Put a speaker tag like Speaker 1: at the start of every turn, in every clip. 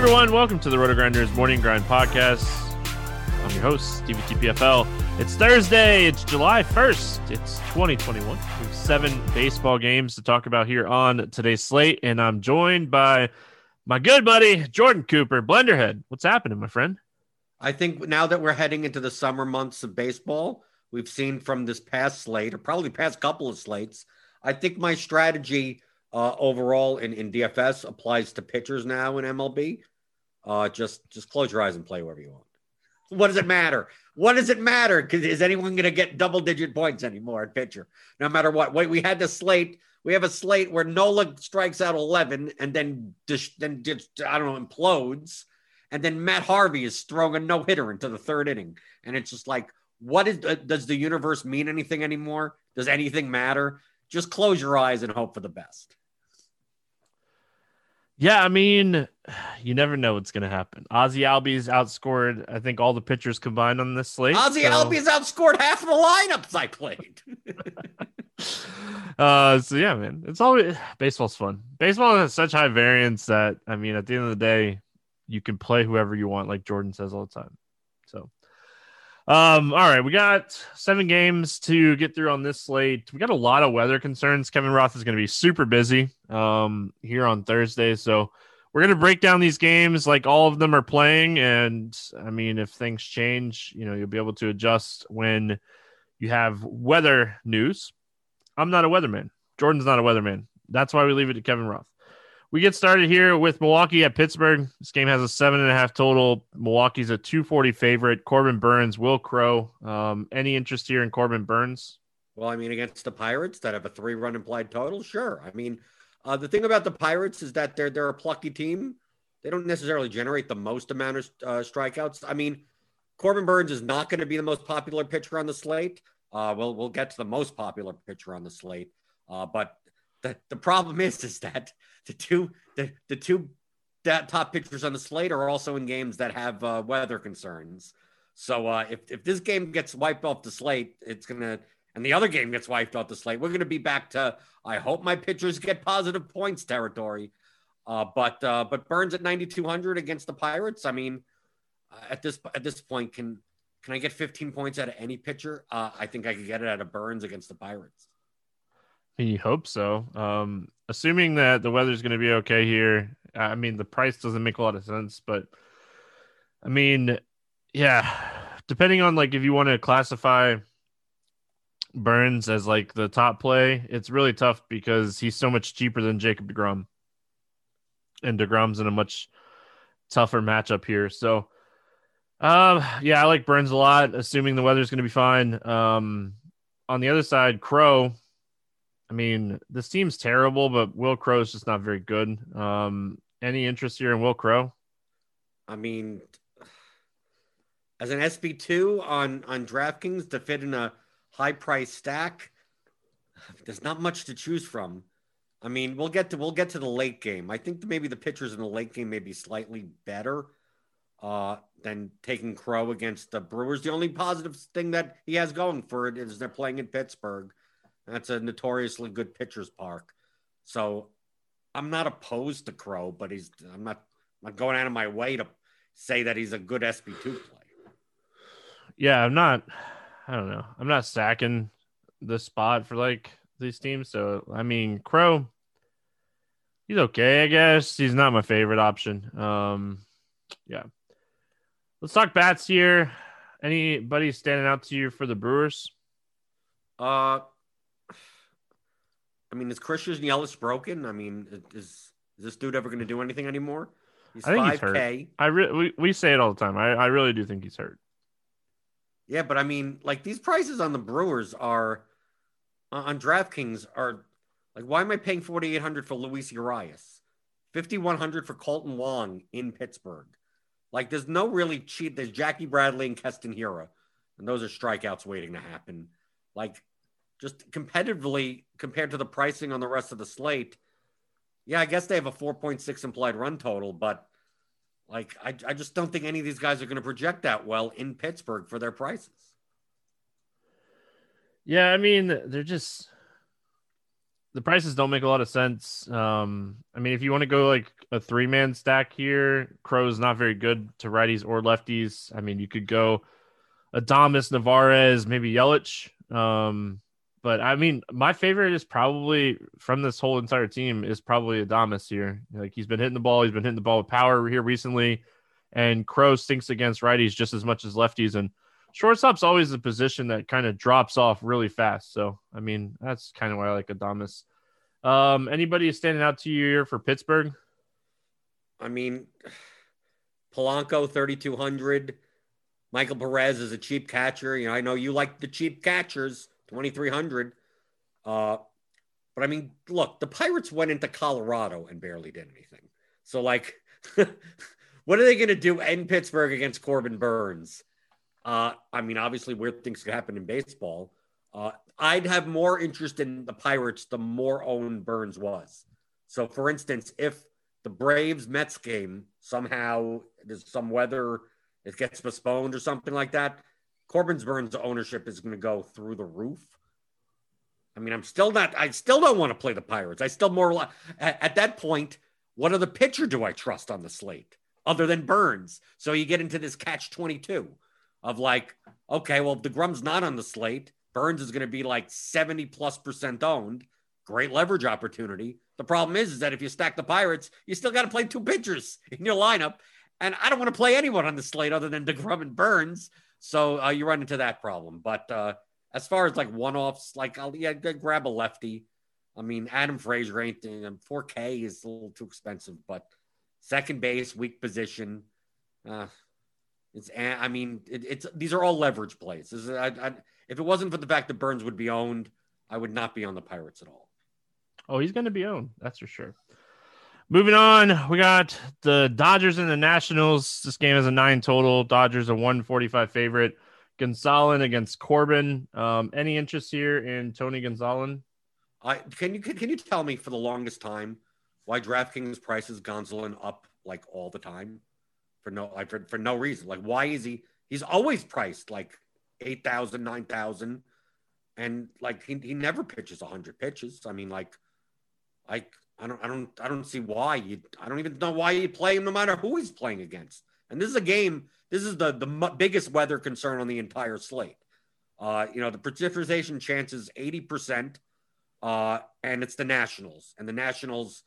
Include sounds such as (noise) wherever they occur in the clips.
Speaker 1: Everyone. Welcome to the RotoGrinders Morning Grind Podcast. I'm your host, Stevie TPFL. It's Thursday. It's July 1st. It's 2021. We have seven baseball games to talk about here on today's slate, and I'm joined by my good buddy, Jordan Cooper, Blenderhead. What's happening, my friend?
Speaker 2: I think now that we're heading into the summer months of baseball, we've seen from this past slate, or probably past couple of slates, I think my strategy uh, overall in, in DFS applies to pitchers now in MLB. Uh, just just close your eyes and play wherever you want. What does it matter? What does it matter? Because is anyone going to get double digit points anymore at pitcher? No matter what. Wait, we had the slate. We have a slate where Nola strikes out eleven and then then just I don't know implodes, and then Matt Harvey is throwing a no hitter into the third inning, and it's just like, what is uh, does the universe mean anything anymore? Does anything matter? Just close your eyes and hope for the best.
Speaker 1: Yeah, I mean, you never know what's going to happen. Ozzie Albies outscored, I think, all the pitchers combined on this slate.
Speaker 2: Ozzie so... Albies outscored half of the lineups I played. (laughs)
Speaker 1: uh, so yeah, man, it's always baseball's fun. Baseball has such high variance that I mean, at the end of the day, you can play whoever you want, like Jordan says all the time. Um, all right, we got seven games to get through on this slate. We got a lot of weather concerns. Kevin Roth is going to be super busy um, here on Thursday, so we're going to break down these games like all of them are playing. And I mean, if things change, you know, you'll be able to adjust when you have weather news. I'm not a weatherman. Jordan's not a weatherman. That's why we leave it to Kevin Roth we get started here with Milwaukee at Pittsburgh. This game has a seven and a half total. Milwaukee's a 240 favorite. Corbin Burnes, Will Crowe. Um, any interest here in Corbin Burnes?
Speaker 2: Well, I mean, against the Pirates that have a three run implied total, sure. I mean, uh, the thing about the Pirates is that they're they're a plucky team. They don't necessarily generate the most amount of uh, strikeouts. I mean, Corbin Burnes is not going to be the most popular pitcher on the slate. Uh, we'll we'll get to the most popular pitcher on the slate. Uh, but the, the problem is is that the two the, the two that top pitchers on the slate are also in games that have uh, weather concerns. So uh, if if this game gets wiped off the slate, it's gonna and the other game gets wiped off the slate, we're gonna be back to I hope my pitchers get positive points territory. Uh, but uh, but Burnes at 9200 against the Pirates. I mean, uh, at this at this point, can can I get 15 points out of any pitcher? Uh, I think I could get it out of Burnes against the Pirates.
Speaker 1: You hope so. Um, assuming that the weather's going to be okay here. I mean, the price doesn't make a lot of sense, but I mean, yeah, depending on like if you want to classify Burnes as like the top play, it's really tough because he's so much cheaper than Jacob DeGrom. And DeGrom's in a much tougher matchup here. So, um, yeah, I like Burnes a lot, assuming the weather's going to be fine. Um, on the other side, Crowe I mean, this team's terrible, but Will Crowe is just not very good. Um, any interest here in Will Crowe?
Speaker 2: I mean, as an SP two on on DraftKings to fit in a high price stack, there's not much to choose from. I mean, we'll get to we'll get to the late game. I think maybe the pitchers in the late game may be slightly better. Uh, than taking Crowe against the Brewers. The only positive thing that he has going for it is they're playing in Pittsburgh. That's a notoriously good pitcher's park. So I'm not opposed to Crowe, but he's I'm not I'm not going out of my way to say that he's a good SP2 play.
Speaker 1: Yeah, I'm not I don't know. I'm not stacking the spot for like these teams. So I mean Crowe, he's okay, I guess. He's not my favorite option. Um yeah. Let's talk bats here. Anybody standing out to you for the Brewers?
Speaker 2: Uh, I mean, is Christian Yelich broken? I mean, is is this dude ever going to do anything anymore? He's
Speaker 1: I think he's
Speaker 2: 5K.
Speaker 1: I re- we, we say it all the time. I, I really do think he's hurt.
Speaker 2: Yeah, but I mean, like these prices on the Brewers are on DraftKings are like, why am I paying forty eight hundred for Luis Urias, fifty one hundred for Kolten Wong in Pittsburgh? Like, there's no really cheap. There's Jackie Bradley and Keston Hiura, and those are strikeouts waiting to happen. Like, just competitively compared to the pricing on the rest of the slate, yeah, I guess they have a 4.6 implied run total, but like, I, I just don't think any of these guys are going to project that well in Pittsburgh for their prices.
Speaker 1: Yeah, I mean, they're just the prices don't make a lot of sense. Um, I mean, if you want to go like a three man stack here, Crowe's not very good to righties or lefties. I mean, you could go Adames, Narvaez, maybe Yelich. Um, but I mean, my favorite is probably from this whole entire team is probably Adames here. Like he's been hitting the ball, he's been hitting the ball with power here recently, and Crowe stinks against righties just as much as lefties. And shortstop's always a position that kind of drops off really fast. So I mean, that's kind of why I like Adames. Um, anybody standing out to you here for Pittsburgh?
Speaker 2: I mean, Polanco, 3,200. Michael Perez is a cheap catcher. You know, I know you like the cheap catchers, 2,300. Uh, but I mean, look, the Pirates went into Colorado and barely did anything. So, like, (laughs) what are they going to do in Pittsburgh against Corbin Burnes? Uh, I mean, obviously, weird things could happen in baseball. Uh, I'd have more interest in the Pirates the more owned Burnes was. So, for instance, if the Braves Mets game somehow there's some weather, it gets postponed or something like that, Corbin's Burnes ownership is going to go through the roof. I mean, I'm still not, I still don't want to play the Pirates. I still more, at, at that point, what other pitcher do I trust on the slate other than Burnes? So you get into this catch 22 of like, okay, well, DeGrom's not on the slate. Burnes is going to be like 70 plus percent owned. Great leverage opportunity. The problem is, is that if you stack the Pirates, you still got to play two pitchers in your lineup. And I don't want to play anyone on the slate other than DeGrom and Burnes. So uh, you run into that problem. But uh, as far as like one offs, like I'll yeah, grab a lefty. I mean, Adam Frazier ain't 4K is a little too expensive, but second base, weak position. Uh, it's I mean, it, it's these are all leverage plays. Is, I, I, if it wasn't for the fact that Burnes would be owned, I would not be on the Pirates at all.
Speaker 1: Oh, he's going to be owned. That's for sure. Moving on, we got the Dodgers and the Nationals. This game is a nine total. Dodgers a 145 favorite. Gonsolin against Corbin. Um, any interest here in Tony Gonsolin?
Speaker 2: I can you can, you tell me for the longest time why DraftKings prices Gonsolin up like all the time for no like for, for no reason? Like why is he? He's always priced like 8,000, 9,000 and like he, he never pitches 100 pitches. I mean like I I don't, I don't, I don't see why you. I don't even know why you play him, no matter who he's playing against. And this is a game. This is the the biggest weather concern on the entire slate. Uh, you know, the precipitation chance is eighty percent, uh, and it's the Nationals. And the Nationals,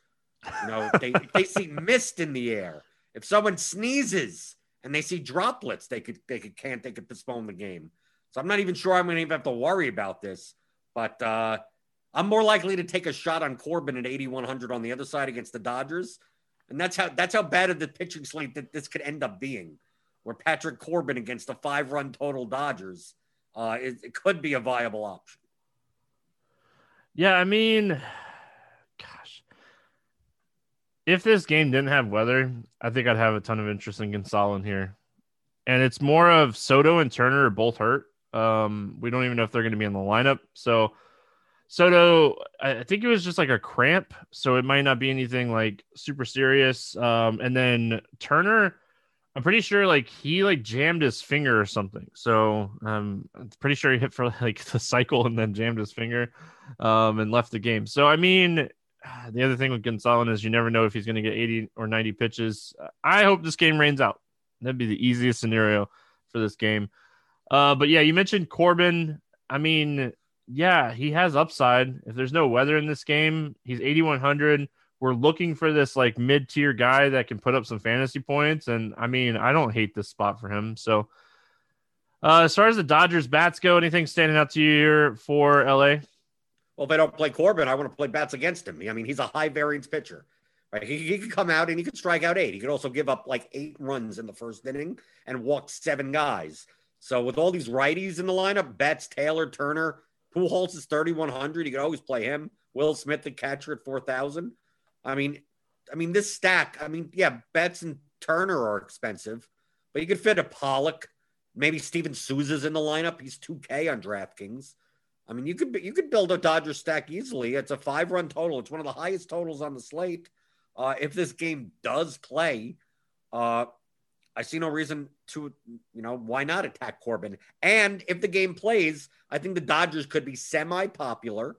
Speaker 2: you know, they they see (laughs) mist in the air. If someone sneezes and they see droplets, they could they could can't they could postpone the game. So I'm not even sure I'm going to even have to worry about this. But uh, I'm more likely to take a shot on Corbin at 8100 on the other side against the Dodgers, and that's how that's how bad of the pitching slate that this could end up being. Where Patrick Corbin against the five-run total Dodgers, uh, it, it could be a viable option.
Speaker 1: Yeah, I mean, gosh, if this game didn't have weather, I think I'd have a ton of interest in Gonsolin here. And it's more of Soto and Turner are both hurt. Um, we don't even know if they're going to be in the lineup. So Soto, I think it was just like a cramp, so it might not be anything like super serious. Um, and then Turner, I'm pretty sure like he like jammed his finger or something. So um, I'm pretty sure he hit for (laughs) like the cycle and then jammed his finger um, and left the game. So I mean, the other thing with Gonsolin is you never know if he's going to get 80 or 90 pitches. I hope this game rains out. That'd be the easiest scenario for this game. Uh, but yeah, you mentioned Corbin. I mean, yeah, he has upside. If there's no weather in this game, he's 8,100. We're looking for this like mid tier guy that can put up some fantasy points. And I mean, I don't hate this spot for him. So, uh, as far as the Dodgers bats go, anything standing out to you here for LA?
Speaker 2: Well, if I don't play Corbin, I want to play bats against him. I mean, he's a high variance pitcher. Right? He, he could come out and he could strike out eight. He could also give up like eight runs in the first inning and walk seven guys. So with all these righties in the lineup, Betts, Taylor, Turner, Pujols is 3,100. You could always play him. Will Smith, the catcher, at 4,000. I mean, I mean, this stack, I mean, yeah, Betts and Turner are expensive, but you could fit a Pollock. Maybe Steven Souza's in the lineup. He's 2K on DraftKings. I mean, you could you could build a Dodger stack easily. It's a five run total. It's one of the highest totals on the slate. Uh, if this game does play, uh, I see no reason to, you know, why not attack Corbin? And if the game plays, I think the Dodgers could be semi popular,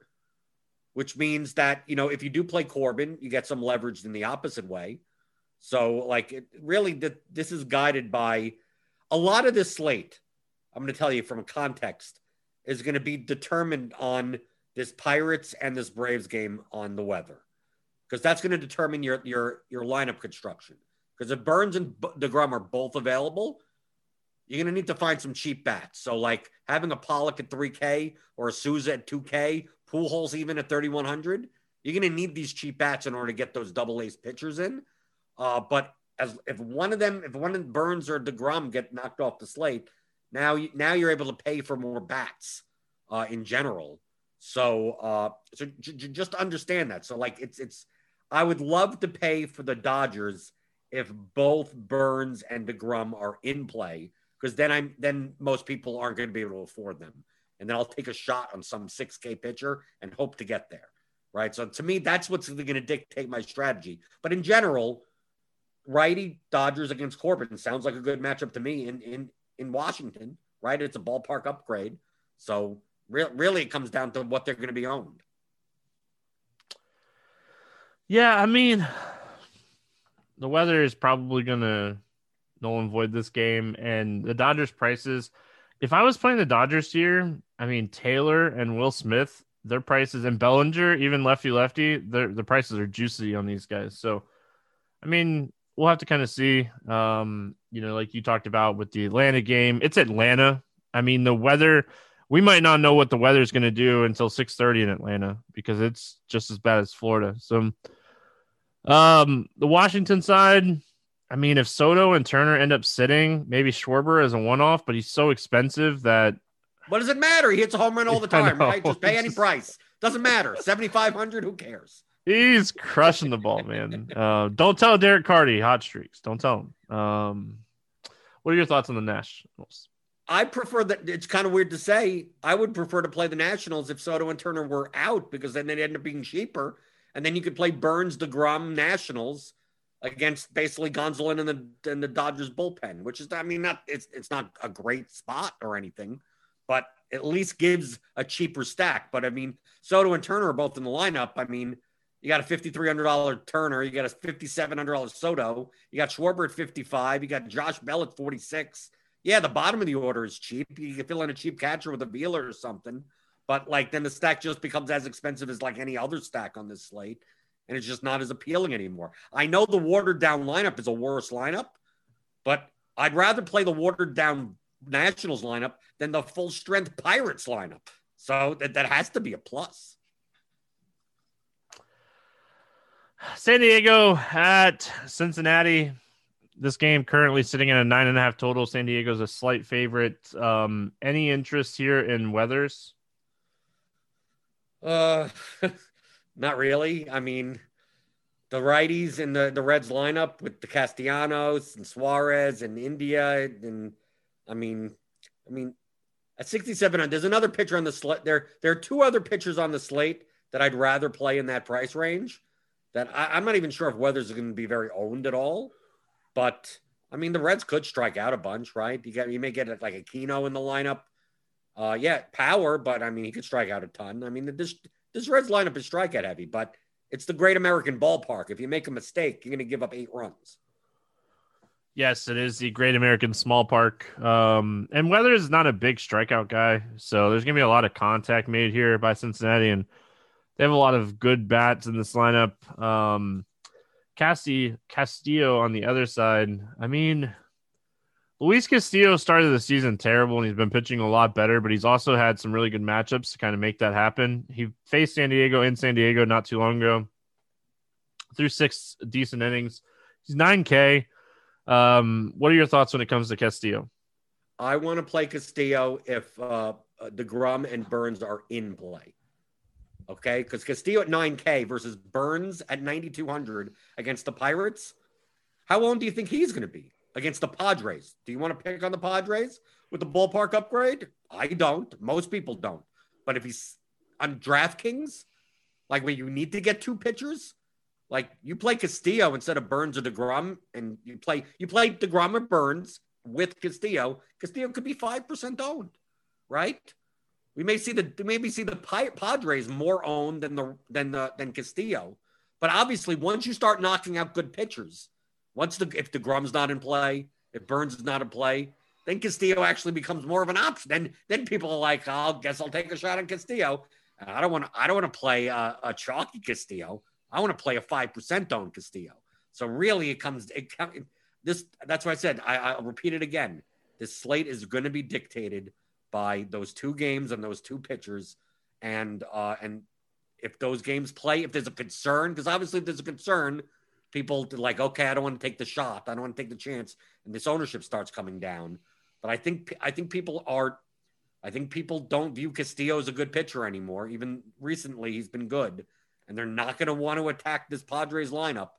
Speaker 2: which means that, you know, if you do play Corbin, you get some leverage in the opposite way. So, like, it really, this is guided by a lot of this slate. I'm going to tell you from a context is going to be determined on this Pirates and this Braves game on the weather, because that's going to determine your your your lineup construction. Because if Burnes and Degrom are both available, you're going to need to find some cheap bats. So like having a Pollock at 3K or a Souza at 2K, Pujols even at 3,100, you're going to need these cheap bats in order to get those double ace pitchers in. Uh, but as if one of them, if one of Burnes or Degrom get knocked off the slate, now, now you're able to pay for more bats uh, in general. So, uh, so j- j- just understand that. So, like, it's it's. I would love to pay for the Dodgers if both Burnes and Degrom are in play, because then I'm then most people aren't going to be able to afford them, and then I'll take a shot on some 6K pitcher and hope to get there. Right. So to me, that's what's going to dictate my strategy. But in general, righty Dodgers against Corbin sounds like a good matchup to me in in in Washington, right? It's a ballpark upgrade. So re- really, it comes down to what they're going to be owned.
Speaker 1: Yeah, I mean, the weather is probably going to null and void this game, and the Dodgers' prices. If I was playing the Dodgers here, I mean Taylor and Will Smith, their prices, and Bellinger, even lefty lefty, their the prices are juicy on these guys. So, I mean, we'll have to kind of see. Um, you know, like you talked about with the Atlanta game, it's Atlanta. I mean, the weather. We might not know what the weather is going to do until 6:30 in Atlanta because it's just as bad as Florida. So, um, the Washington side. I mean, if Soto and Turner end up sitting, maybe Schwarber as a one-off, but he's so expensive that.
Speaker 2: What does it matter? He hits a home run all the (laughs) time, right? Just pay any price. Doesn't matter. 7,500. Who cares?
Speaker 1: He's crushing the ball, man. Uh, don't tell Derek Carty hot streaks. Don't tell him. Um, what are your thoughts on the Nationals?
Speaker 2: I prefer that. It's kind of weird to say. I would prefer to play the Nationals if Soto and Turner were out because then they'd end up being cheaper, and then you could play Burnes, Degrom, Nationals against basically Gonsolin and the and the Dodgers bullpen, which is I mean not it's it's not a great spot or anything, but at least gives a cheaper stack. But I mean Soto and Turner are both in the lineup. I mean you got a $5,300 Turner. You got a $5,700 Soto. You got Schwarber at 55. You got Josh Bell at 46. Yeah, the bottom of the order is cheap. You can fill in a cheap catcher with a Wheeler or something. But like then the stack just becomes as expensive as like any other stack on this slate. And it's just not as appealing anymore. I know the watered down lineup is a worse lineup, but I'd rather play the watered down Nationals lineup than the full strength Pirates lineup. So that, that has to be a plus.
Speaker 1: San Diego at Cincinnati. This game currently sitting at a nine and a half total. San Diego's a slight favorite. Um, any interest here in Weathers?
Speaker 2: Uh, (laughs) not really. I mean, the righties in the, the Reds lineup with the Castellanos and Suarez and India. And I mean, I mean, at 67, there's another pitcher on the slate. There, there are two other pitchers on the slate that I'd rather play in that price range that I, am not even sure if Weathers is going to be very owned at all. But I mean, the Reds could strike out a bunch, right? You get you may get it like Aquino in the lineup. Uh, yeah, power, but I mean, he could strike out a ton. I mean, this this Reds lineup is strikeout heavy, but it's the Great American Ballpark. If you make a mistake, you're going to give up eight runs.
Speaker 1: Yes, it is the Great American Small Park. Um, and Weather is not a big strikeout guy, so there's going to be a lot of contact made here by Cincinnati, and they have a lot of good bats in this lineup. Um, Casti Castillo on the other side. I mean, Luis Castillo started the season terrible, and he's been pitching a lot better, but he's also had some really good matchups to kind of make that happen. He faced San Diego in San Diego not too long ago, through six decent innings. He's 9K. Um, what are your thoughts when it comes to Castillo?
Speaker 2: I want to play Castillo if uh, DeGrom and Burnes are in play. Okay, because Castillo at 9K versus Burns at 9,200 against the Pirates. How long do you think he's going to be against the Padres? Do you want to pick on the Padres with the ballpark upgrade? I don't. Most people don't. But if he's on DraftKings, like when you need to get two pitchers, like you play Castillo instead of Burnes or DeGrom, and you play you play DeGrom or Burnes with Castillo. Castillo could be five percent owned, right? We may see the maybe see the Padres more owned than the than the than Castillo, but obviously once you start knocking out good pitchers, once the if DeGrom's not in play, if Burnes is not in play, then Castillo actually becomes more of an option. Then then people are like, oh, I guess I'll take a shot on Castillo. And I don't want to I don't want to play a, a chalky Castillo. I want to play a five percent owned Castillo. So really, it comes. It, this that's what I said. I, I'll repeat it again. This slate is going to be dictated by those two games and those two pitchers, and uh, and if those games play, if there's a concern, because obviously if there's a concern, people like, okay, I don't want to take the shot, I don't want to take the chance, and this ownership starts coming down. But I think I think people are, I think people don't view Castillo as a good pitcher anymore. Even recently, he's been good and they're not going to want to attack this Padres lineup.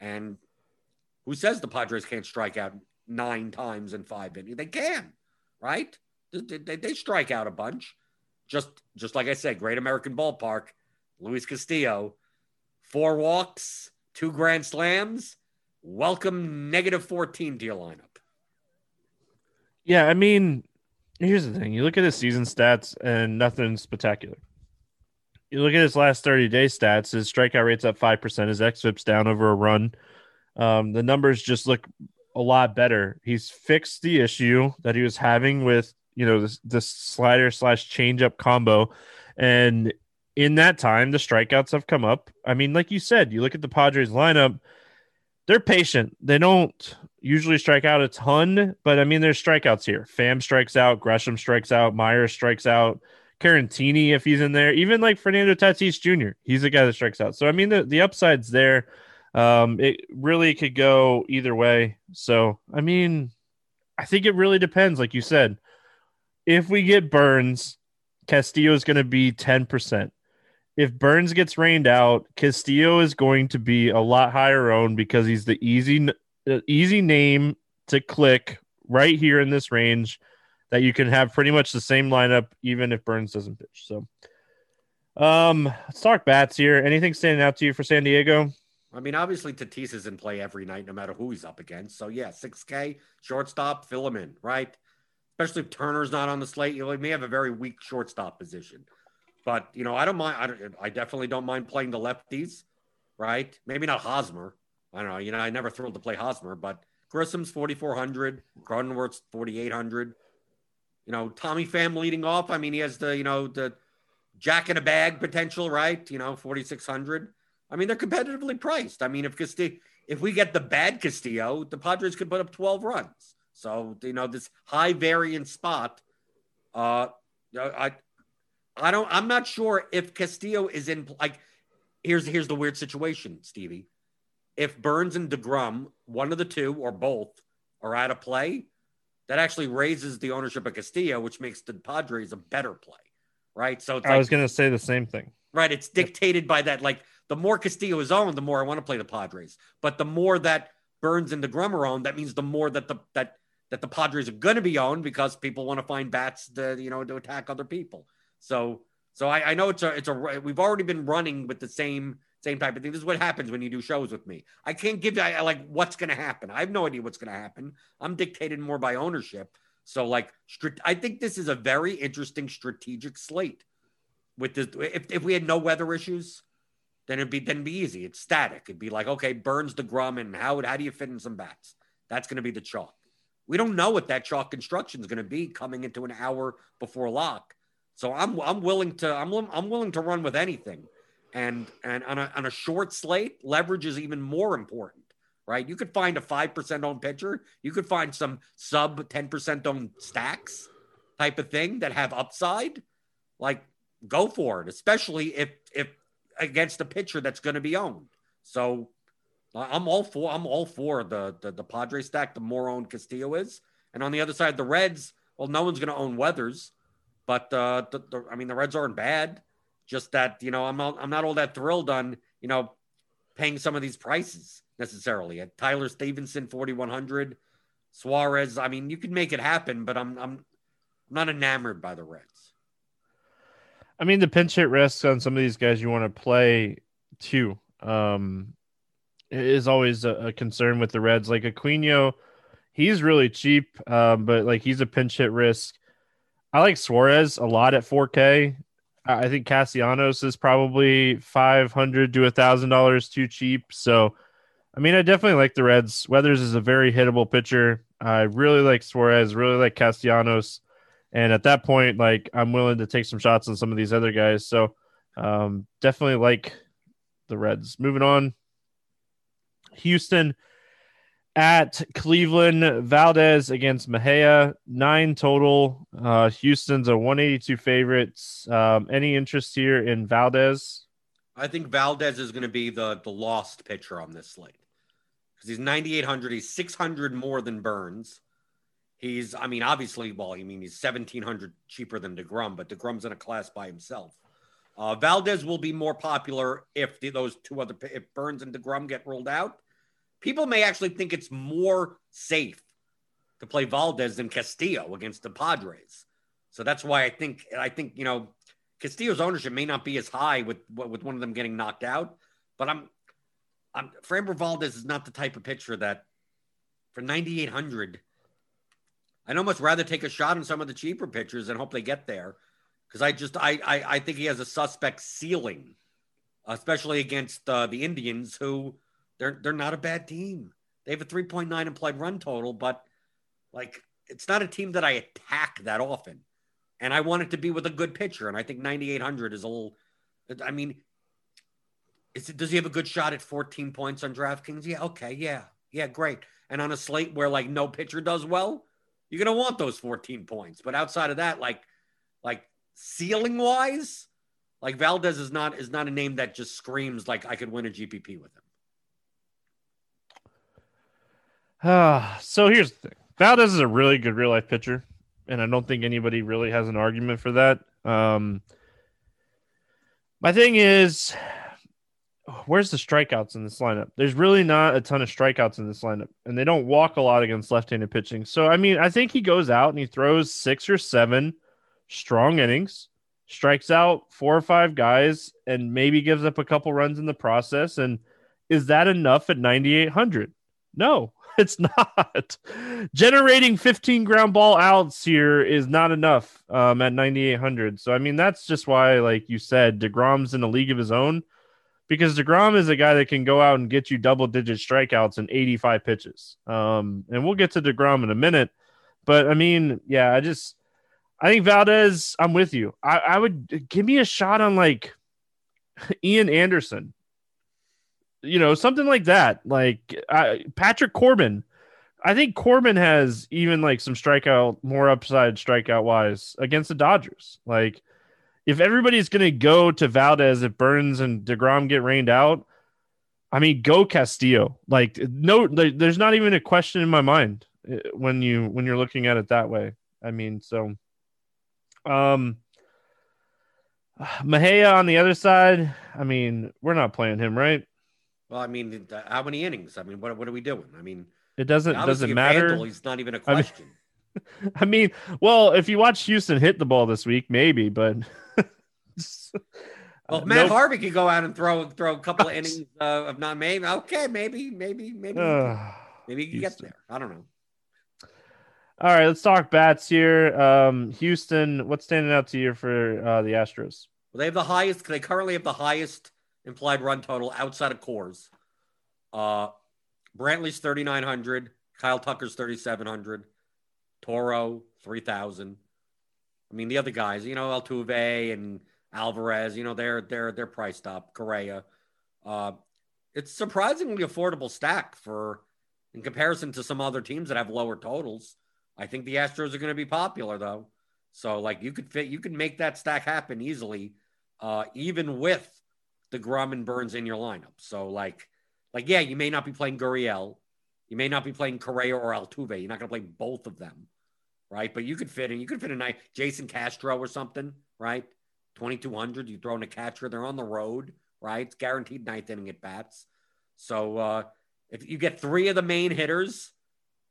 Speaker 2: And who says the Padres can't strike out nine times in five innings? They can, right? They, they, they strike out a bunch. Just just like I said, Great American Ballpark, Luis Castillo, four walks, two grand slams. Welcome negative 14 to your lineup.
Speaker 1: Yeah, I mean, here's the thing. You look at his season stats and nothing spectacular you look at his last 30 day stats, his strikeout rate's up 5%, his XFIP's down over a run. Um, the numbers just look a lot better. He's fixed the issue that he was having with, you know, this, slider slash changeup combo. And in that time, the strikeouts have come up. I mean, like you said, you look at the Padres lineup, they're patient. They don't usually strike out a ton, but I mean, there's strikeouts here. Pham strikes out, Grisham strikes out, Myers strikes out. Caratini, if he's in there, even like Fernando Tatis Jr. He's a guy that strikes out. So I mean the the upside's there. Um, it really could go either way. So I mean, I think it really depends, like you said. If we get Burnes, Castillo is going to be ten percent. If Burnes gets rained out, Castillo is going to be a lot higher owned because he's the easy easy name to click right here in this range that you can have pretty much the same lineup even if Burnes doesn't pitch. So, um, let's talk bats here. Anything standing out to you for San Diego?
Speaker 2: I mean, obviously Tatis is in play every night, no matter who he's up against. So yeah, six K shortstop, fill him in, right? Especially if Turner's not on the slate, you may have a very weak shortstop position. But you know, I don't mind. I, don't, I definitely don't mind playing the lefties, right? Maybe not Hosmer. I don't know. You know, I never thrilled to play Hosmer, but four hundred, Cronenworth's forty eight hundred. You know, Tommy Pham leading off. I mean, he has the, you know, the jack in a bag potential, right? You know, 4,600. I mean, they're competitively priced. I mean, if Castillo, if we get the bad Castillo, the Padres could put up 12 runs. So, you know, this high variance spot, uh, I, I don't, I'm not sure if Castillo is in, like, here's, here's the weird situation, Stevie. If Burnes and DeGrom, one of the two or both, are out of play, that actually raises the ownership of Castillo, which makes the Padres a better play, right? So
Speaker 1: I like, was going to say the same thing,
Speaker 2: right? It's dictated by that. Like the more Castillo is owned, the more I want to play the Padres. But the more that Burnes and DeGrom are owned, that means the more that the that that the Padres are going to be owned because people want to find bats to you know to attack other people. So so I, I know it's a it's a we've already been running with the same Same type of thing. This is what happens when you do shows with me. I can't give you I, like what's going to happen. I have no idea what's going to happen. I'm dictated more by ownership. So like, I think this is a very interesting strategic slate. With this, if, if we had no weather issues, then it'd be then it'd be easy. It's static. It'd be like, okay, Burnes deGrom, and how how do you fit in some bats? That's going to be the chalk. We don't know what that chalk construction is going to be coming into an hour before lock. So I'm I'm willing to I'm I'm willing to run with anything, and and on a on a short slate, leverage is even more important, right? You could find a five percent owned pitcher, you could find some sub ten percent owned stacks type of thing that have upside, like go for it, especially if if against a pitcher that's going to be owned. So I'm all for I'm all for the the, the Padre stack. The more owned Castillo is, and on the other side, the Reds. Well, no one's going to own Weathers. But uh, the, the, I mean, the Reds aren't bad. Just that you know, I'm not, I'm not all that thrilled on you know paying some of these prices necessarily. At Tyler Stephenson, 4100, Suarez. I mean, you can make it happen, but I'm I'm not enamored by the Reds.
Speaker 1: I mean, the pinch hit risk on some of these guys you want to play too um, is always a, a, concern with the Reds. Like Aquino, he's really cheap, um, but like he's a pinch hit risk. I like Suarez a lot at 4K. I think Castellanos is probably 500 to a thousand dollars too cheap. So, I mean, I definitely like the Reds. Weathers is a very hittable pitcher. I really like Suarez, really like Castellanos. And at that point, like I'm willing to take some shots on some of these other guys. So, um, definitely like the Reds. Moving on, Houston at Cleveland, Valdez against Mejia, nine total. Uh, Houston's a 182 favorites. Um, any interest here in Valdez?
Speaker 2: I think Valdez is going to be the the lost pitcher on this slate because he's 9,800. He's 600 more than Burnes. He's, I mean, obviously, well, I mean, he's 1,700 cheaper than DeGrom, but DeGrom's in a class by himself. Uh, Valdez will be more popular if the, those two other, if Burnes and DeGrom get ruled out people may actually think it's more safe to play Valdez than Castillo against the Padres. So that's why I think I think you know Castillo's ownership may not be as high with with one of them getting knocked out, but I'm I'm Framber Valdez is not the type of pitcher that for 9800 I'd almost rather take a shot on some of the cheaper pitchers and hope they get there because I just I, I, I think he has a suspect ceiling, especially against uh, the Indians who they're they're not a bad team. They have a 3.9 implied run total, but like it's not a team that I attack that often. And I want it to be with a good pitcher. And I think 9,800 is a little, I mean, it, does he have a good shot at 14 points on DraftKings? Yeah. Okay. Yeah. Yeah. Great. And on a slate where like no pitcher does well, you're going to want those 14 points. But outside of that, like, like ceiling wise, like Valdez is not, is not a name that just screams like I could win a GPP with him.
Speaker 1: Uh, (sighs) so here's the thing Valdez is a really good real life pitcher, and I don't think anybody really has an argument for that. Um, my thing is, where's the strikeouts in this lineup? There's really not a ton of strikeouts in this lineup, and they don't walk a lot against left handed pitching. So, I mean, I think he goes out and he throws six or seven strong innings, strikes out four or five guys, and maybe gives up a couple runs in the process. And is that enough at 9,800? No, (laughs) it's not. Generating 15 ground ball outs here is not enough um, at 9,800. So, I mean, that's just why, like you said, DeGrom's in a league of his own because DeGrom is a guy that can go out and get you double digit strikeouts in 85 pitches. Um, and we'll get to DeGrom in a minute. But, I mean, yeah, I just, I think Valdez, I'm with you. I, I would give me a shot on like (laughs) Ian Anderson you know, something like that. Like Patrick Corbin. I think Corbin has even like some strikeout, more upside strikeout wise against the Dodgers. Like, if everybody's going to go to Valdez if Burnes and DeGrom get rained out, I mean, go Castillo. Like, no, there's not even a question in my mind eh, when you when you're looking at it that way. I mean, so, um, (sighs) Mejia on the other side. I mean, we're not playing him, right?
Speaker 2: Well, I mean, how many innings? I mean, what, what are we doing? I mean,
Speaker 1: it doesn't doesn't matter.
Speaker 2: Handle, he's not even a question.
Speaker 1: I mean, (laughs) I mean, well, if you watch Houston hit the ball this week, maybe, but (laughs)
Speaker 2: Well,
Speaker 1: Uh,
Speaker 2: Matt
Speaker 1: nope.
Speaker 2: Harvey could go out and throw throw a couple of (laughs) innings uh, of not maybe. Okay, maybe, maybe, maybe,
Speaker 1: Ugh.
Speaker 2: maybe he can get there. I don't know.
Speaker 1: All right, let's talk bats here. Um, Houston, what's standing out to you for uh, the Astros?
Speaker 2: Well, they have the highest. They currently have the highest implied run total outside of Coors. Uh, Brantley's thirty nine hundred. Kyle Tucker's thirty seven hundred. Toro three thousand. I mean, the other guys, you know, Altuve and Alvarez, you know, they're they're they're priced up. Correa. Uh, it's surprisingly affordable stack for in comparison to some other teams that have lower totals. I think the Astros are going to be popular though. So like you could fit, you could make that stack happen easily, uh, even with Grum and Burnes in your lineup. So like, like yeah, you may not be playing Gurriel, you may not be playing Correa or Altuve. You're not going to play both of them, right? But you could fit in. You could fit a night Jason Castro or something, right? Twenty two hundred. You throw in a catcher. They're on the road, right? It's guaranteed ninth inning at bats. So uh, if you get three of the main hitters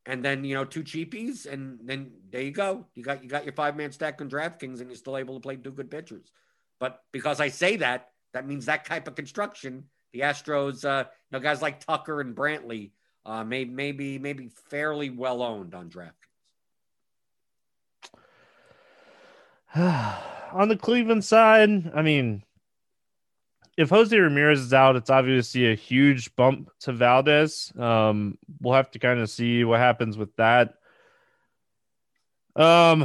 Speaker 2: and then you know two cheapies, and then there you go. You got you got your five man stack on DraftKings, and you're still able to play two good pitchers. But because I say that, that means that type of construction, the Astros, uh, you know, guys like Tucker and Brantley, uh, may maybe maybe fairly well owned on DraftKings. (sighs)
Speaker 1: On the Cleveland side, I mean, if Jose Ramirez is out, it's obviously a huge bump to Valdez. Um, we'll have to kind of see what happens with that. Um,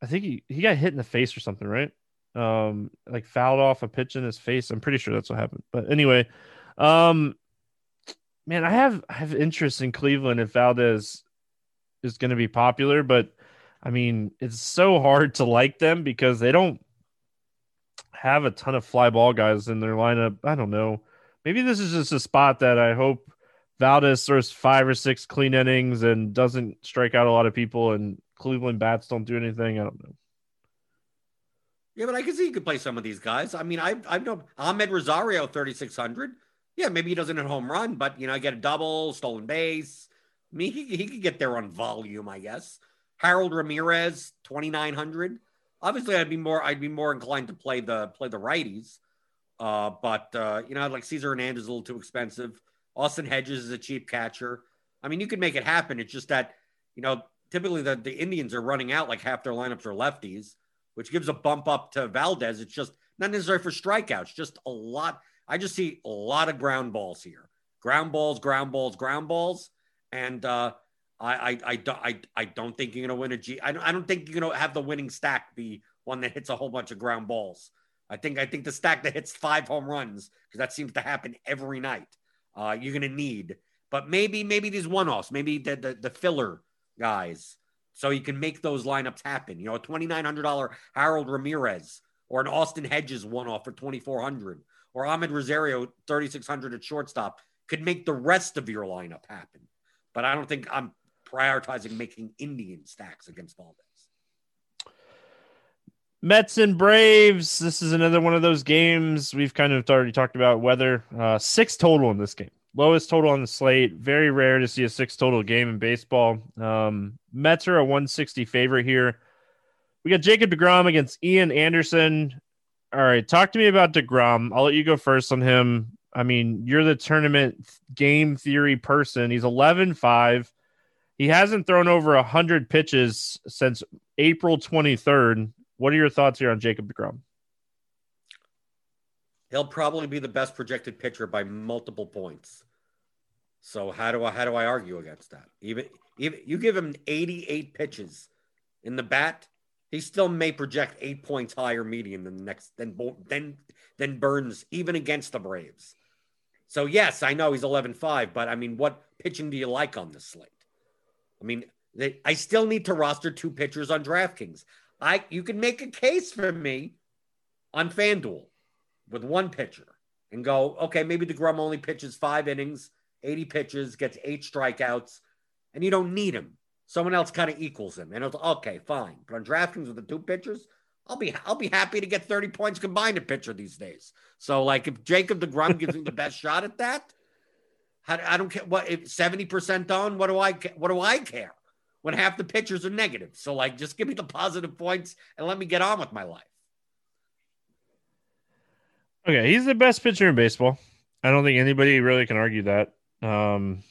Speaker 1: I think he, he got hit in the face or something, right? Um, like fouled off a pitch in his face. I'm pretty sure that's what happened. But anyway, um, man, I have I have interest in Cleveland if Valdez is going to be popular, but I mean, it's so hard to like them because they don't have a ton of fly ball guys in their lineup. I don't know. Maybe this is just a spot that I hope Valdez throws five or six clean innings and doesn't strike out a lot of people, and Cleveland bats don't do anything. I don't know.
Speaker 2: Yeah, but I can see you could play some of these guys. I mean, I've I know Amed Rosario thirty six hundred. Yeah, maybe he doesn't hit home run, but you know, I get a double, stolen base. I mean, he he could get there on volume, I guess. Harold Ramirez twenty nine hundred. Obviously, I'd be more I'd be more inclined to play the play the righties. Uh, but uh, you know, like Cesar Hernandez is a little too expensive. Austin Hedges is a cheap catcher. I mean, you could make it happen. It's just that you know, typically the the Indians are running out like half their lineups are lefties, which gives a bump up to Valdez. It's just not necessarily for strikeouts, just a lot. I just see a lot of ground balls here. Ground balls, ground balls, ground balls, and uh, I, I, I, don't, I, I don't think you're going to win a G. I don't, I don't think you're going to have the winning stack be one that hits a whole bunch of ground balls. I think, I think the stack that hits five home runs because that seems to happen every night. Uh, you're going to need, but maybe, maybe these one-offs, maybe the, the the filler guys, so you can make those lineups happen. You know, a twenty nine hundred dollar Harold Ramirez or an Austin Hedges one-off for twenty four hundred or Amed Rosario thirty six hundred at shortstop could make the rest of your lineup happen. But I don't think I'm prioritizing making Indian stacks against Valdez.
Speaker 1: Mets and Braves. This is another one of those games we've kind of already talked about. Weather uh, six total in this game, lowest total on the slate. Very rare to see a six total game in baseball. Um, Mets are a 160 favorite here. We got Jacob Degrom against Ian Anderson. All right, talk to me about Degrom. I'll let you go first on him. I mean, you're the tournament game theory person. He's 11 5. He hasn't thrown over 100 pitches since April 23rd. What are your thoughts here on Jacob DeGrom?
Speaker 2: He'll probably be the best projected pitcher by multiple points. So how do I how do I argue against that? Even even you give him 88 pitches in the bat, he still may project eight points higher median than the next than than than Burnes, even against the Braves. So yes, I know he's 11-5, but I mean, what pitching do you like on this slate? I mean, they, I still need to roster two pitchers on DraftKings. I you can make a case for me on FanDuel with one pitcher and go, okay, maybe DeGrom only pitches five innings, 80 pitches, gets eight strikeouts, and you don't need him. Someone else kind of equals him. And it's okay, fine. But on DraftKings with the two pitchers, I'll be I'll be happy to get 30 points combined a pitcher these days. So like if Jacob DeGrom gives me the best (laughs) shot at that, I, I don't care what if 70% on, what do I what do I care? When half the pitchers are negative. So like just give me the positive points and let me get on with my life.
Speaker 1: Okay, he's the best pitcher in baseball. I don't think anybody really can argue that. Um,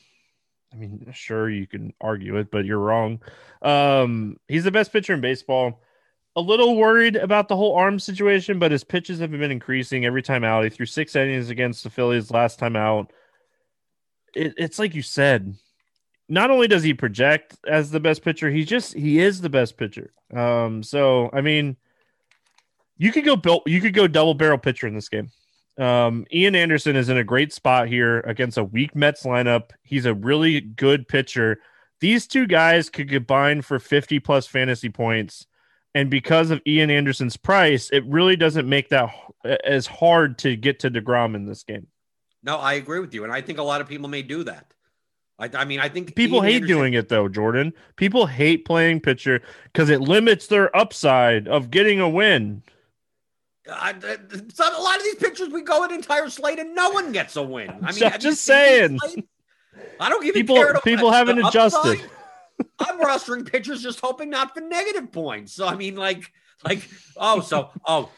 Speaker 1: I mean, sure you can argue it, but you're wrong. Um, he's the best pitcher in baseball. A little worried about the whole arm situation, but his pitches have been increasing every time out. He threw six innings against the Phillies last time out. It, it's like you said. Not only does he project as the best pitcher, he just he is the best pitcher. Um, so I mean, you could go you could go double barrel pitcher in this game. Um, Ian Anderson is in a great spot here against a weak Mets lineup. He's a really good pitcher. These two guys could combine for 50 plus fantasy points. And because of Ian Anderson's price, it really doesn't make that as hard to get to DeGrom in this game.
Speaker 2: No, I agree with you. And I think a lot of people may do that. I, I mean, I think
Speaker 1: people Ian hate Anderson- doing it though, Jordan. People hate playing pitcher because it limits their upside of getting a win.
Speaker 2: I, a lot of these pictures, we go an entire slate and no one gets a win. I mean,
Speaker 1: just, just saying.
Speaker 2: I don't even
Speaker 1: people,
Speaker 2: care.
Speaker 1: To, people haven't adjusted. (laughs)
Speaker 2: I'm rostering pitchers just hoping not for negative points. So I mean, like, like, oh, so oh,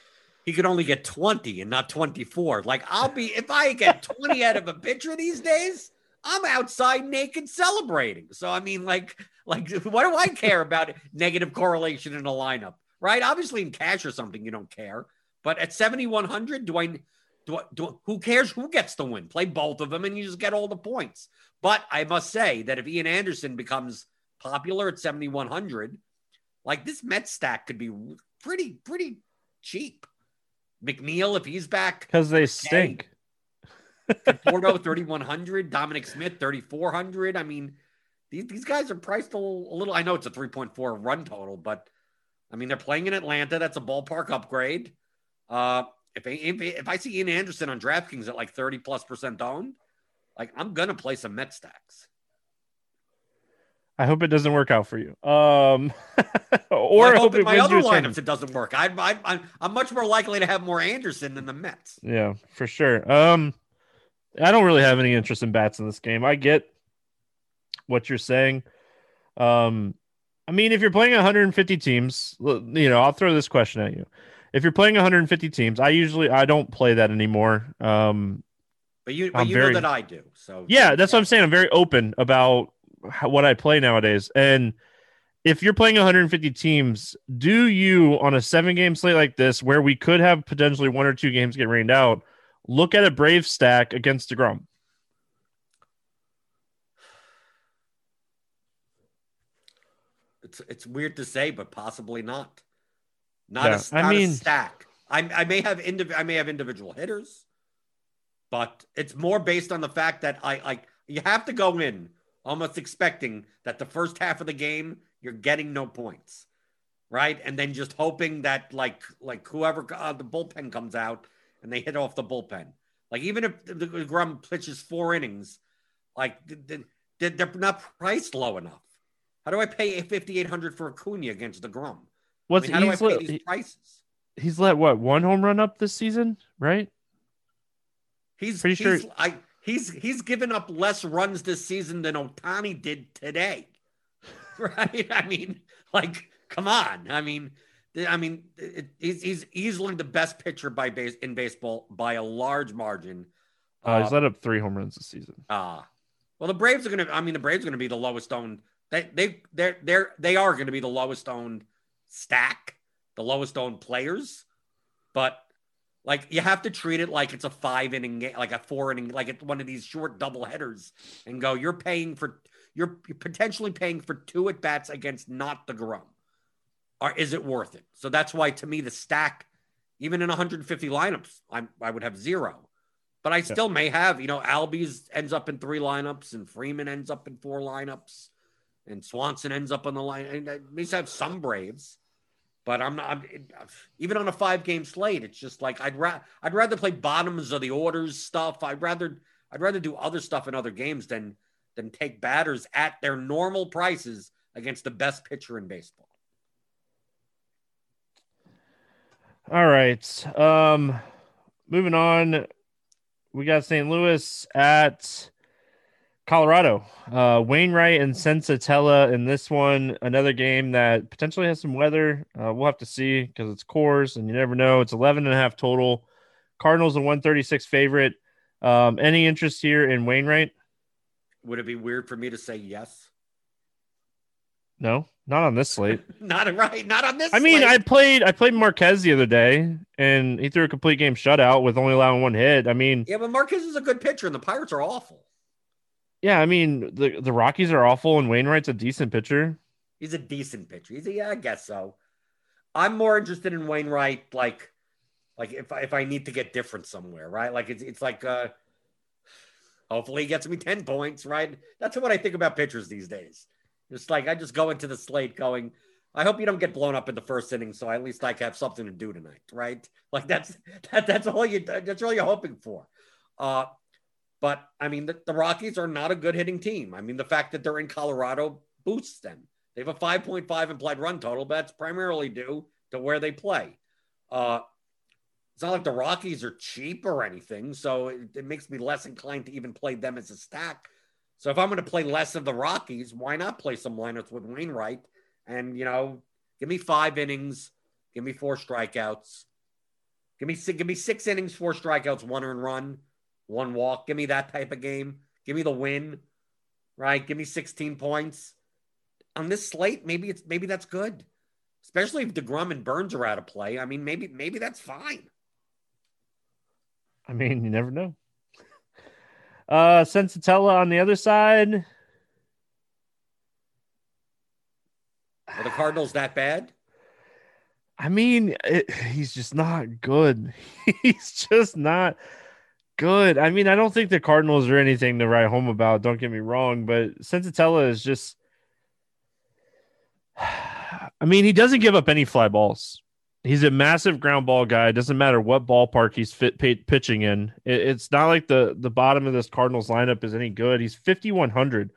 Speaker 2: he could only get 20 and not 24. Like, I'll be if I get 20 out of a pitcher these days, I'm outside naked celebrating. So I mean, like, like, what do I care about negative correlation in a lineup? Right? Obviously, in cash or something, you don't care. But at 7,100, do I, do I, do, who cares who gets the win? Play both of them and you just get all the points. But I must say that if Ian Anderson becomes popular at 7,100, like this Mets stack could be pretty, pretty cheap. McNeil, if he's back,
Speaker 1: because they stink.
Speaker 2: Porto (laughs) 3,100, Dominic Smith 3,400. I mean, these, these guys are priced a little, a little. I know it's a 3.4 run total, but I mean, they're playing in Atlanta. That's a ballpark upgrade. Uh, if, if, if I see Ian Anderson on DraftKings at like 30 plus percent owned, like I'm gonna play some Met stacks.
Speaker 1: I hope it doesn't work out for you. Um, (laughs)
Speaker 2: or well, I hope, hope in my other lineups it doesn't work. I, I, I'm, I'm much more likely to have more Anderson than the Mets.
Speaker 1: Yeah, for sure. Um, I don't really have any interest in bats in this game. I get what you're saying. Um, I mean, if you're playing 150 teams, you know, I'll throw this question at you if you're playing 150 teams, I usually I don't play that anymore. Um,
Speaker 2: but you, but you very, know that I do. So
Speaker 1: yeah, that's what I'm saying. I'm very open about how, what I play nowadays. And if you're playing 150 teams, do you on a seven game slate like this, where we could have potentially one or two games get rained out, look at a Brave stack against DeGrom?
Speaker 2: It's it's weird to say, but possibly not. Not, yeah, a, not I mean, a stack. I, I may have indiv- I may have individual hitters, but it's more based on the fact that I like you have to go in almost expecting that the first half of the game you're getting no points, right? And then just hoping that like like whoever uh, the bullpen comes out and they hit off the bullpen. Like even if the, DeGrom pitches four innings, like they're not priced low enough. How do I pay fifty eight hundred for Acuna against DeGrom?
Speaker 1: What's I mean, he's let, he, prices? He's let what one home run up this season, right?
Speaker 2: He's pretty sure. I he's he's given up less runs this season than Ohtani did today, (laughs) right? I mean, like, come on. I mean, I mean, it, he's he's easily the best pitcher by base in baseball by a large margin.
Speaker 1: Uh, he's uh, let up three home runs this season.
Speaker 2: Ah, uh, well, the Braves are gonna. I mean, the Braves are gonna be the lowest owned. They they they're they're they are going to be the lowest owned stack, the lowest owned players, but like you have to treat it like it's a five inning game, like a four inning, like it's one of these short double headers, and go. You're paying for you're, you're potentially paying for two at bats against not DeGrom. Or is it worth it? So that's why to me the stack, even in 150 lineups, I'm, I would have zero. But I still yeah. may have, you know, Albies ends up in three lineups and Freeman ends up in four lineups and Swanson ends up on the line. And uh, at least have some Braves. But I'm not I'm, even on a five game slate. It's just like I'd rather I'd rather play bottoms of the orders stuff. I'd rather I'd rather do other stuff in other games than than take batters at their normal prices against the best pitcher in baseball.
Speaker 1: All right. Um moving on. We got St. Louis at Colorado, uh, Wainwright and Senzatela in this one. Another game that potentially has some weather. Uh, we'll have to see because it's Coors and you never know. It's 11 and a half total. Cardinals a 136 favorite. Um, any interest here in Wainwright?
Speaker 2: Would it be weird for me to say yes?
Speaker 1: No, not on this slate. (laughs)
Speaker 2: not right. Not on this.
Speaker 1: I mean,
Speaker 2: slate.
Speaker 1: I played I played Marquez the other day, and he threw a complete game shutout with only allowing one hit. I mean,
Speaker 2: yeah, but Marquez is a good pitcher, and the Pirates are awful.
Speaker 1: Yeah, I mean the the Rockies are awful, and Wainwright's a decent pitcher.
Speaker 2: He's a decent pitcher. He's a, yeah, I guess so. I'm more interested in Wainwright, like, like if I, if I need to get different somewhere, right? Like it's it's like, uh, hopefully he gets me ten points, right? That's what I think about pitchers these days. It's like I just go into the slate going, I hope you don't get blown up in the first inning, so at least I have something to do tonight, right? Like that's (laughs) that that's all you that's all you're hoping for. Uh, but I mean, the, the Rockies are not a good hitting team. I mean, the fact that they're in Colorado boosts them. They have a 5.5 implied run total, but that's primarily due to where they play. Uh, it's not like the Rockies are cheap or anything, so it, it makes me less inclined to even play them as a stack. So if I'm going to play less of the Rockies, why not play some lineups with Wainwright and you know give me five innings, give me four strikeouts, give me give me six innings, four strikeouts, one earned run, one walk. Give me that type of game. Give me the win, right? Give me 16 points on this slate. Maybe it's maybe that's good, especially if DeGrom and Burnes are out of play. I mean, maybe maybe that's fine.
Speaker 1: I mean, you never know. Uh, Senzatela on the other side.
Speaker 2: Are the Cardinals that bad?
Speaker 1: I mean, it, he's just not good. (laughs) he's just not good. I mean, I don't think the Cardinals are anything to write home about. Don't get me wrong, but Senzatela is just. (sighs) I mean, he doesn't give up any fly balls. He's a massive ground ball guy. It doesn't matter what ballpark he's fit pitching in. It, it's not like the the bottom of this Cardinals lineup is any good. He's fifty one hundred.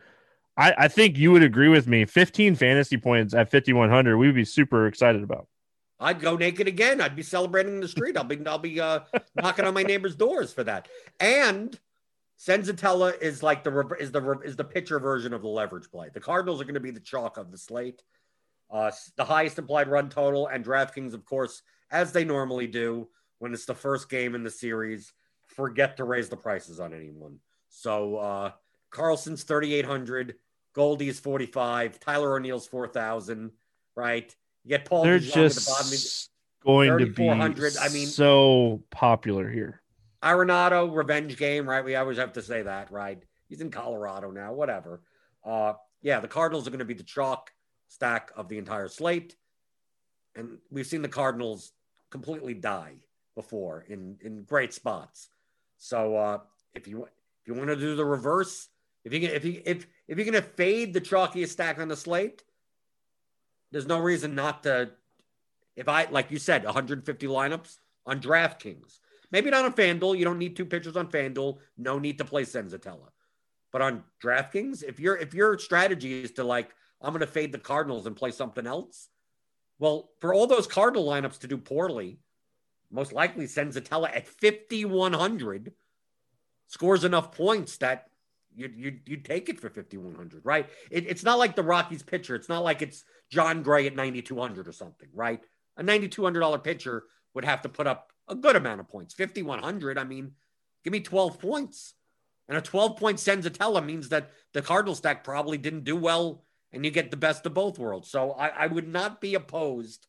Speaker 1: I, I think you would agree with me. Fifteen fantasy points at fifty one hundred, we'd be super excited about.
Speaker 2: I'd go naked again. I'd be celebrating in the street. I'll be I'll be uh, (laughs) knocking on my neighbor's doors for that. And Senzatela is like the is the is the pitcher version of the leverage play. The Cardinals are going to be the chalk of the slate. Uh, the highest implied run total, and DraftKings, of course, as they normally do when it's the first game in the series, forget to raise the prices on anyone. So uh, Carlson's 3,800, Goldie's 45, Tyler O'Neill's 4,000, right? You get Paul.
Speaker 1: They're
Speaker 2: DeJong
Speaker 1: just
Speaker 2: at the bottom.
Speaker 1: going to be
Speaker 2: I mean,
Speaker 1: so popular here.
Speaker 2: Arenado revenge game, right? We always have to say that, right? He's in Colorado now, whatever. Uh, yeah, the Cardinals are going to be the chalk stack of the entire slate. And we've seen the Cardinals completely die before in, in great spots. So uh, if you if you want to do the reverse, if you can, if you if if you're going to fade the chalkiest stack on the slate, there's no reason not to. If I like you said, 150 lineups on DraftKings, maybe not on FanDuel. You don't need two pitchers on FanDuel. No need to play Senzatela. But on DraftKings, if your if your strategy is to like I'm going to fade the Cardinals and play something else. Well, for all those Cardinal lineups to do poorly, most likely Senzatela at 5,100 scores enough points that you you you take it for 5,100, right? It, it's not like the Rockies pitcher. It's not like it's John Gray at 9,200 or something, right? A $9,200 pitcher would have to put up a good amount of points. 5,100, I mean, give me 12 points. And a 12 point Senzatela means that the Cardinal stack probably didn't do well and you get the best of both worlds. So I, I would not be opposed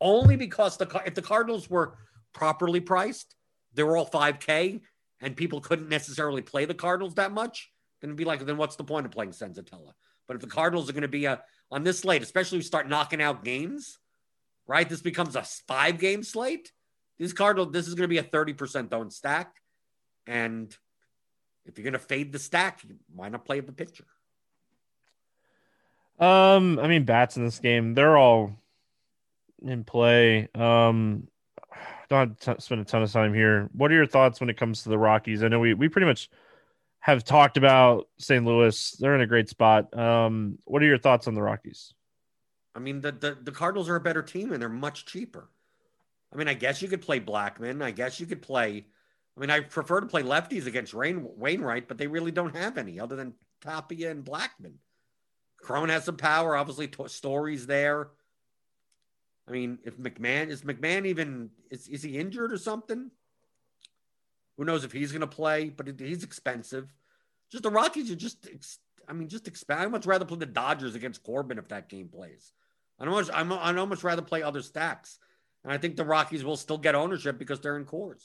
Speaker 2: only because the if the Cardinals were properly priced, they were all 5K and people couldn't necessarily play the Cardinals that much, then be like, then what's the point of playing Senzatela? But if the Cardinals are going to be a on this slate, especially you start knocking out games, right? This becomes a five game slate. This Cardinal, this is going to be a 30% owned stack. And if you're going to fade the stack, why not play the pitcher?
Speaker 1: Um, I mean, bats in this game, they're all in play. Um, don't t- spend a ton of time here. What are your thoughts when it comes to the Rockies? I know we we pretty much have talked about St. Louis. They're in a great spot. Um, what are your thoughts on the Rockies?
Speaker 2: I mean, the, the the Cardinals are a better team and they're much cheaper. I mean, I guess you could play Blackmon. I guess you could play. I mean, I prefer to play lefties against Rain, Wainwright, but they really don't have any other than Tapia and Blackmon. Cron has some power. Obviously, Story's there. I mean, if McMahon is McMahon even is, is he injured or something? Who knows if he's going to play? But he's expensive. Just the Rockies are just. I mean, just expand. I'd much rather play the Dodgers against Corbin if that game plays. I don't much. I'm. I'd almost rather play other stacks, and I think the Rockies will still get ownership because they're in Coors.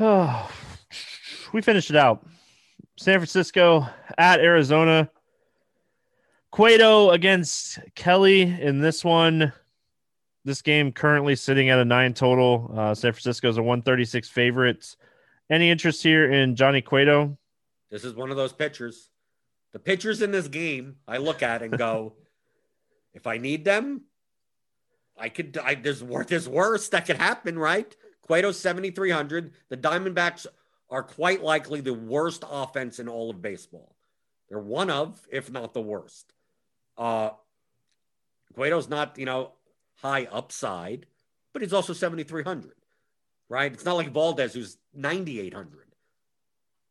Speaker 1: Oh, (sighs) we finished it out. San Francisco at Arizona. Cueto against Kelly in this one. This game currently sitting at a nine total. Uh, San Francisco is a 136 favorite. Any interest here in Johnny Cueto?
Speaker 2: This is one of those pitchers. The pitchers in this game, I look at and go, (laughs) if I need them, I could. I, there's there's worse that could happen, right? Cueto 7,300. The Diamondbacks are quite likely the worst offense in all of baseball. They're one of, if not the worst. Uh, Cueto's not, you know, high upside, but he's also 7,300, right? It's not like Valdez, who's 9,800.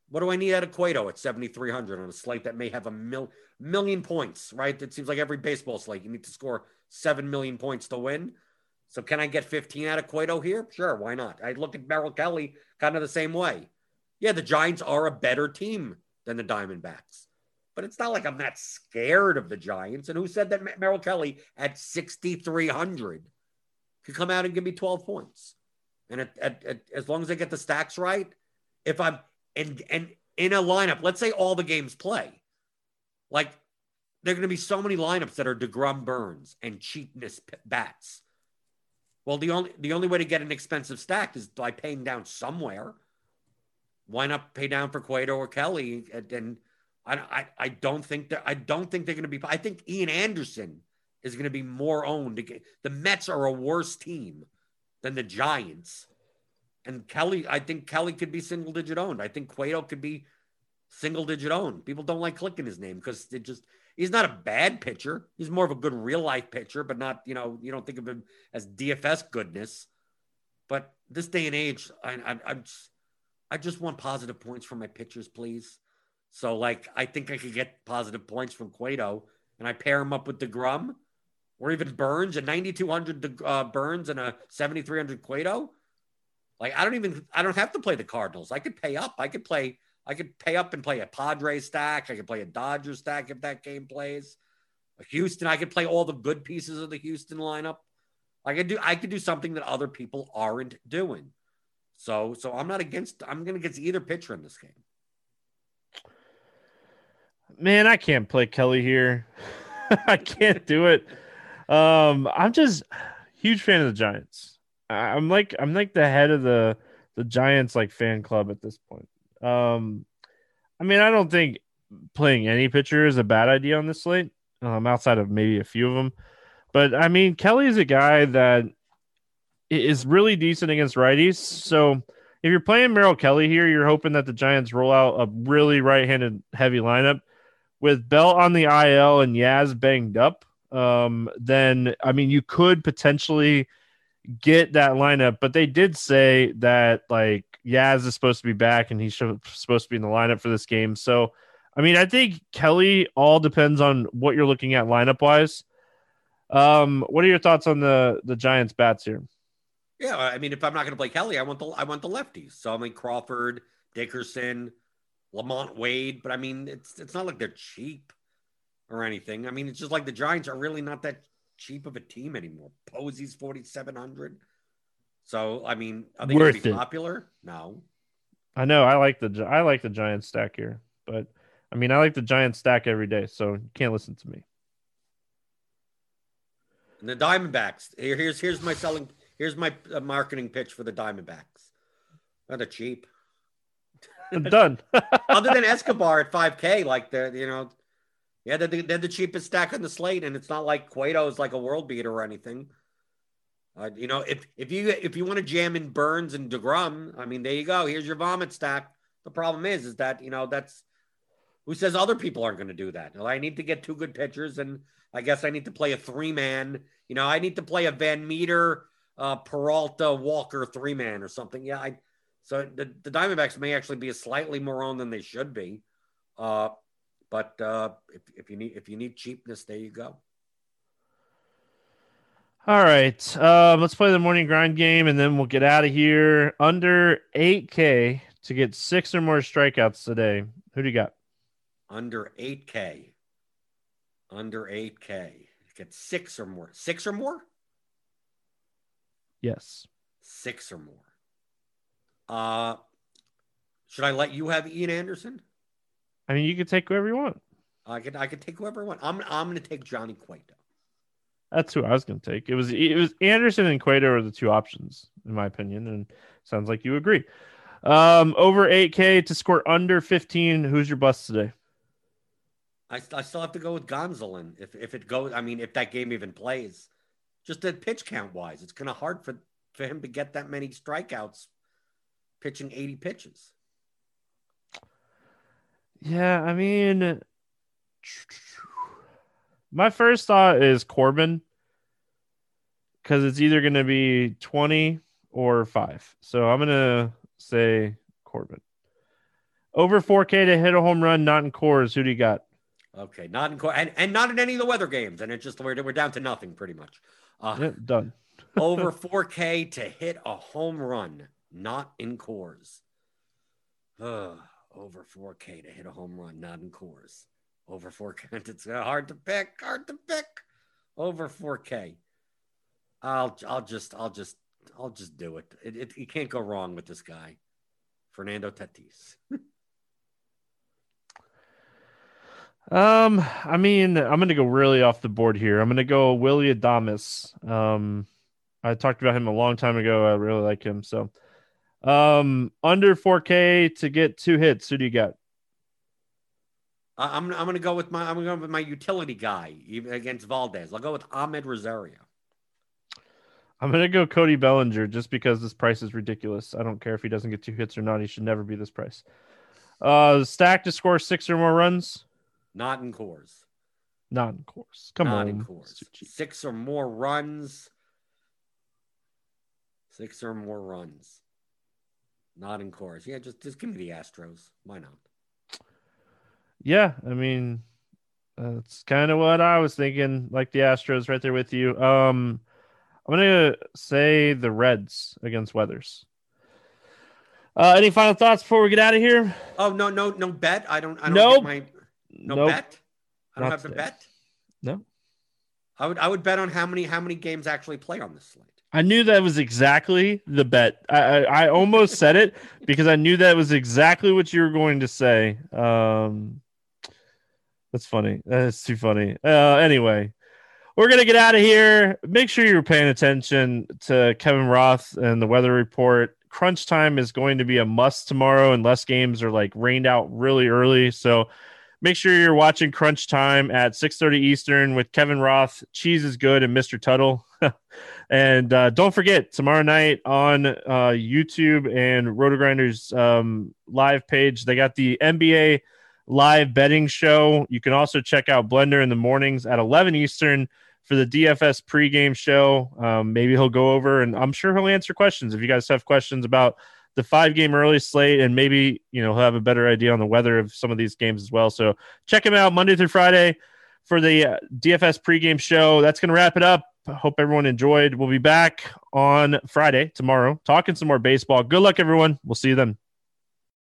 Speaker 2: What do I need out of Cueto at 7,300 on a slate that may have a mil- million points, right? It seems like every baseball slate, you need to score 7 million points to win. So can I get 15 out of Cueto here? Sure, why not? I look at Merrill Kelly kind of the same way. Yeah, the Giants are a better team than the Diamondbacks. But it's not like I'm not scared of the Giants. And who said that Merrill Kelly at 6,300 could come out and give me 12 points? And at, at, at, as long as I get the stacks right, if I'm and and in a lineup, let's say all the games play, like there are going to be so many lineups that are DeGrom Burnes and cheapness bats. Well, the only the only way to get an expensive stack is by paying down somewhere. Why not pay down for Cueto or Kelly? And, and I, I, I don't think that I don't think they're going to be. I think Ian Anderson is going to be more owned. The Mets are a worse team than the Giants, and Kelly. I think Kelly could be single digit owned. I think Cueto could be single digit owned. People don't like clicking his name because it just he's not a bad pitcher. He's more of a good real life pitcher, but not you know you don't think of him as DFS goodness. But this day and age, I, I, I'm just, I just want positive points from my pitchers, please. So, like, I think I could get positive points from Cueto, and I pair him up with DeGrom, or even Burnes a 9,200 uh, Burnes and a 7,300 Cueto. Like, I don't even, I don't have to play the Cardinals. I could pay up. I could play, I could pay up and play a Padres stack. I could play a Dodgers stack if that game plays. A Houston, I could play all the good pieces of the Houston lineup. I could do, I could do something that other people aren't doing. So, so I'm not against. I'm going to get either pitcher in this game.
Speaker 1: Man, I can't play Kelly here. (laughs) I can't do it. Um, I'm just huge fan of the Giants. I'm like I'm like the head of the the Giants like fan club at this point. Um, I mean, I don't think playing any pitcher is a bad idea on this slate. Um, outside of maybe a few of them, but I mean, Kelly is a guy that is really decent against righties. So if you're playing Merrill Kelly here, you're hoping that the Giants roll out a really right-handed heavy lineup with Bell on the IL and Yaz banged up. Um, then I mean, you could potentially get that lineup, but they did say that like Yaz is supposed to be back and he's supposed to be in the lineup for this game. So, I mean, I think Kelly all depends on what you're looking at lineup wise. Um, what are your thoughts on the the Giants bats here?
Speaker 2: Yeah, I mean, if I'm not going to play Kelly, I want the I want the lefties. So I mean Crawford, Dickerson, LaMonte Wade, but I mean, it's it's not like they're cheap or anything. I mean, it's just like the Giants are really not that cheap of a team anymore. Posey's forty seven hundred. So I mean, are they going to be it. popular? No.
Speaker 1: I know. I like the I like the Giants stack here, but I mean, I like the Giants stack every day, so you can't listen to me.
Speaker 2: And the Diamondbacks. Here, here's here's my selling. Here's my uh, marketing pitch for the Diamondbacks. Not a cheap.
Speaker 1: Done. (laughs)
Speaker 2: Other than Escobar at 5K, like the you know, yeah, they're the, they're the cheapest stack on the slate, and it's not like Cueto is like a world beater or anything. Uh, you know, if if you if you want to jam in Burnes and DeGrom, I mean, there you go. Here's your vomit stack. The problem is, is that you know that's who says other people aren't going to do that. I need to get two good pitchers, and I guess I need to play a three man. You know, I need to play a VanMeter, uh, Peralta, Walker three man or something. Yeah, I so the, the Diamondbacks may actually be a slightly more on than they should be. Uh, but uh, if, if you need if you need cheapness, there you go.
Speaker 1: All right. Um, let's play the morning grind game and then we'll get out of here. Under 8K to get six or more strikeouts today. Who do you got?
Speaker 2: Under 8K. Under 8K. Get six or more. Six or more?
Speaker 1: Yes.
Speaker 2: Six or more. Uh should I let you have Ian Anderson?
Speaker 1: I mean, you can take whoever you want.
Speaker 2: I could I could take whoever I want. I'm I'm gonna take Johnny Cueto.
Speaker 1: That's who I was going to take. It was it was Anderson and Cueto are the two options in my opinion, and sounds like you agree. Um, over 8K to score under 15. Who's your bust today?
Speaker 2: I, I still have to go with Gonsolin if if it goes. I mean, if that game even plays, just at pitch count wise, it's kind of hard for for him to get that many strikeouts pitching 80 pitches.
Speaker 1: Yeah, I mean, my first thought is Corbin because it's either going to be 20 or five. So I'm going to say Corbin. Over 4K to hit a home run, not in Coors. Who do you got?
Speaker 2: Okay, not in and, and not in any of the weather games, and it's just we're, we're down to nothing pretty much.
Speaker 1: Uh, yep, done.
Speaker 2: over (laughs) 4K to hit a home run, not in Coors. Uh, (sighs) over 4K to hit a home run, not in Coors. Over 4K, (laughs) it's hard to pick, hard to pick. Over 4K. I'll I'll just I'll just I'll just do it. It, it you can't go wrong with this guy, Fernando Tatis. (laughs)
Speaker 1: um, I mean, I'm gonna go really off the board here. I'm gonna go Willy Adames. Um, I talked about him a long time ago. I really like him. So, um, under 4K to get two hits. Who do you got?
Speaker 2: I'm I'm gonna go with my I'm gonna go with my utility guy against Valdez. I'll go with Amed Rosario.
Speaker 1: I'm gonna go Cody Bellinger just because this price is ridiculous. I don't care if he doesn't get two hits or not. He should never be this price. Uh, stack to score six or more runs.
Speaker 2: Not in Coors.
Speaker 1: Not in Coors. Come
Speaker 2: Not
Speaker 1: on.
Speaker 2: in Coors. Six or more runs. Six or more runs. Not in Coors. Yeah, just just give me the Astros. Why not?
Speaker 1: Yeah, I mean, that's kind of what I was thinking. Like the Astros, right there with you. Um, I'm gonna say the Reds against Weathers. Uh, any final thoughts before we get out of here?
Speaker 2: Oh no, no, no bet. I don't. I don't
Speaker 1: nope.
Speaker 2: my no nope. bet. I don't Not have today. to bet.
Speaker 1: No.
Speaker 2: I would. I would bet on how many how many games actually play on this slate.
Speaker 1: I knew that was exactly the bet. I, I, I almost said it because I knew that was exactly what you were going to say. Um, that's funny. That's too funny. Uh, anyway, we're gonna get out of here. Make sure you're paying attention to Kevin Roth and the weather report. Crunch time is going to be a must tomorrow, unless games are like rained out really early. So make sure you're watching Crunch Time at 6:30 Eastern with Kevin Roth. Cheese is good and Mr. Tuttle. (laughs) and uh, don't forget tomorrow night on uh, YouTube and RotoGrinders um, live page, they got the NBA live betting show. You can also check out Blender in the mornings at 11 Eastern for the DFS pregame show. Um, maybe he'll go over and I'm sure he'll answer questions. If you guys have questions about the five game early slate and maybe, you know, he'll have a better idea on the weather of some of these games as well. So check him out Monday through Friday for the uh, DFS pregame show. That's going to wrap it up. Hope everyone enjoyed. We'll be back on Friday tomorrow talking some more baseball. Good luck, everyone. We'll see you then.